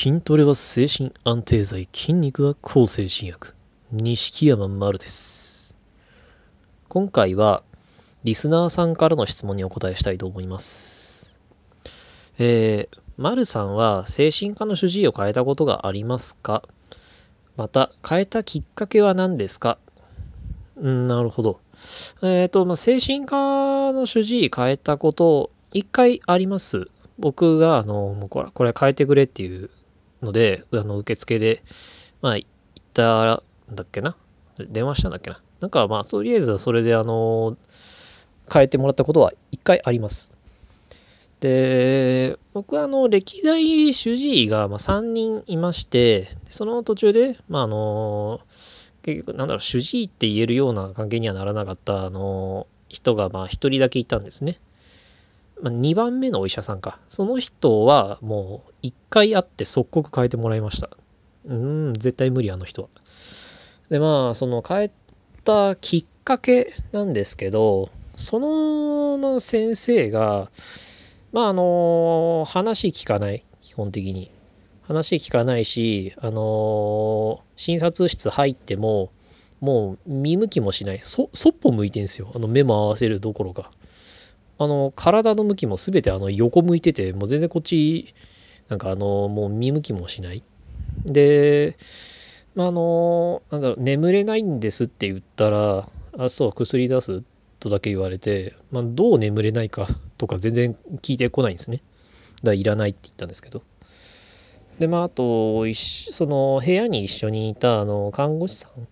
筋トレは精神安定剤、筋肉は抗精神薬。錦山丸です。今回は、リスナーさんからの質問にお答えしたいと思います。えー、丸さんは精神科の主治医を変えたことがありますか？また、変えたきっかけは何ですか？うん、なるほど。えっ、と、まあ、精神科の主治医変えたこと、一回あります。僕が、あの、もうこれ、これ変えてくれっていうので、あの、受付で、まあ、行ったんだっけな？電話したんだっけな？なんか、まあ、とりあえずはそれで、あの、変えてもらったことは一回あります。で、僕は、あの、歴代主治医が、まあ、3人いまして、その途中で、まあ、あの、結局、なんだろう、主治医って言えるような関係にはならなかった、あの、人が、まあ、1人だけいたんですね。ま、2番目のお医者さんか。その人はもう1回会って即刻変えてもらいました。うん、絶対無理、あの人は。で、まあ、その変えたきっかけなんですけど、その、まあ、先生が、まあ、あの、話聞かない、基本的に。話聞かないし、あの、診察室入っても、もう見向きもしない。そ、そっぽ向いてんすよ。あの、目も合わせるどころか。あの体の向きも全てあの横向いててもう全然こっちなんかあのもう見向きもしない。で、まあ、あのなんだろう眠れないんですって言ったらあそう薬出すとだけ言われて、まあ、どう眠れないかとか全然聞いてこないんですね。だからいらないって言ったんですけど。でまああとその部屋に一緒にいたあの看護師さん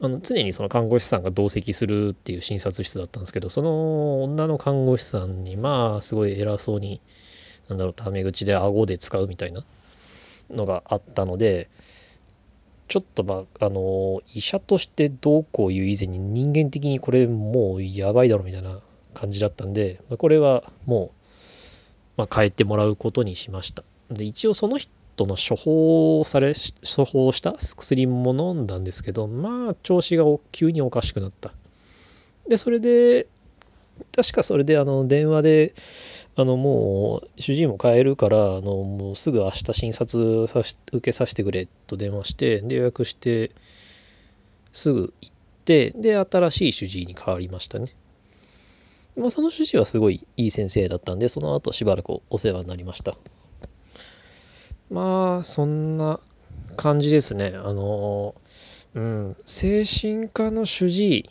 あの常にその看護師さんが同席するっていう診察室だったんですけどその女の看護師さんにまあすごい偉そうになんだろうタメ口で顎で使うみたいなのがあったのでちょっとまああの医者としてどうこういう以前に人間的にこれもうやばいだろみたいな感じだったんでこれはもう、まあ、変えてもらうことにしました。で一応その人の処方され処方した薬も飲んだんですけどまあ調子が急におかしくなった。でそれで確かそれであの電話であのもう主治医も変えるからあのもうすぐ明日診察さし受けさせてくれと電話してで予約してすぐ行ってで新しい主治医に変わりましたね。まあその主治医はすごいいい先生だったんでその後しばらくお世話になりました。まあそんな感じですね。あのうん精神科の主治医。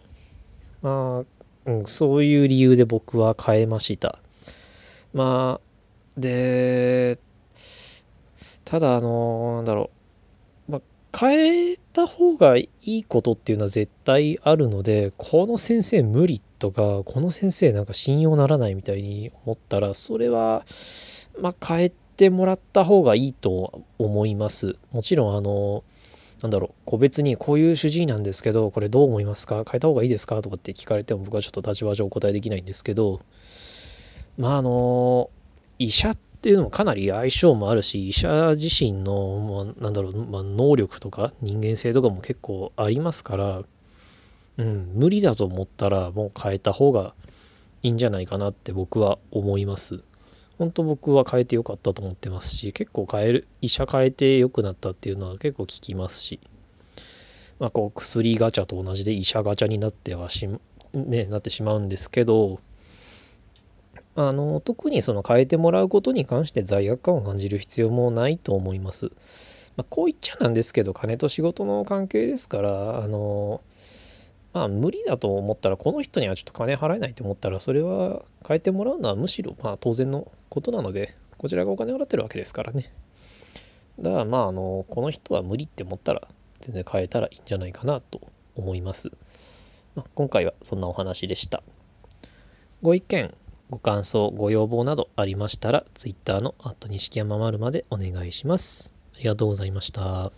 まあ、うん、そういう理由で僕は変えました。まあでただあのなんだろう、まあ、変えた方がいいことっていうのは絶対あるのでこの先生無理とかこの先生なんか信用ならないみたいに思ったらそれはまあ変えてってもらった方がいいと思います。もちろんあのなんだろう個別にこういう主治医なんですけどこれどう思いますか？変えた方がいいですか？とかって聞かれても僕はちょっと立場上お答えできないんですけどまああの医者っていうのもかなり相性もあるし医者自身の、まあ、なんだろう、まあ、能力とか人間性とかも結構ありますから、うん、無理だと思ったらもう変えた方がいいんじゃないかなって僕は思います。本当僕は変えてよかったと思ってますし結構変える医者変えて良くなったっていうのは結構聞きますしまあこう薬ガチャと同じで医者ガチャになってはし、ね、なってしまうんですけどあの特にその変えてもらうことに関して罪悪感を感じる必要もないと思います。まあ、こう言っちゃなんですけど金と仕事の関係ですからあのまあ無理だと思ったらこの人にはちょっと金払えないと思ったらそれは変えてもらうのはむしろまあ当然のことなのでこちらがお金払ってるわけですからね。だからまああのこの人は無理って思ったら全然変えたらいいんじゃないかなと思います、まあ、今回はそんなお話でした。ご意見ご感想ご要望などありましたら Twitter の錦山丸までお願いします。ありがとうございました。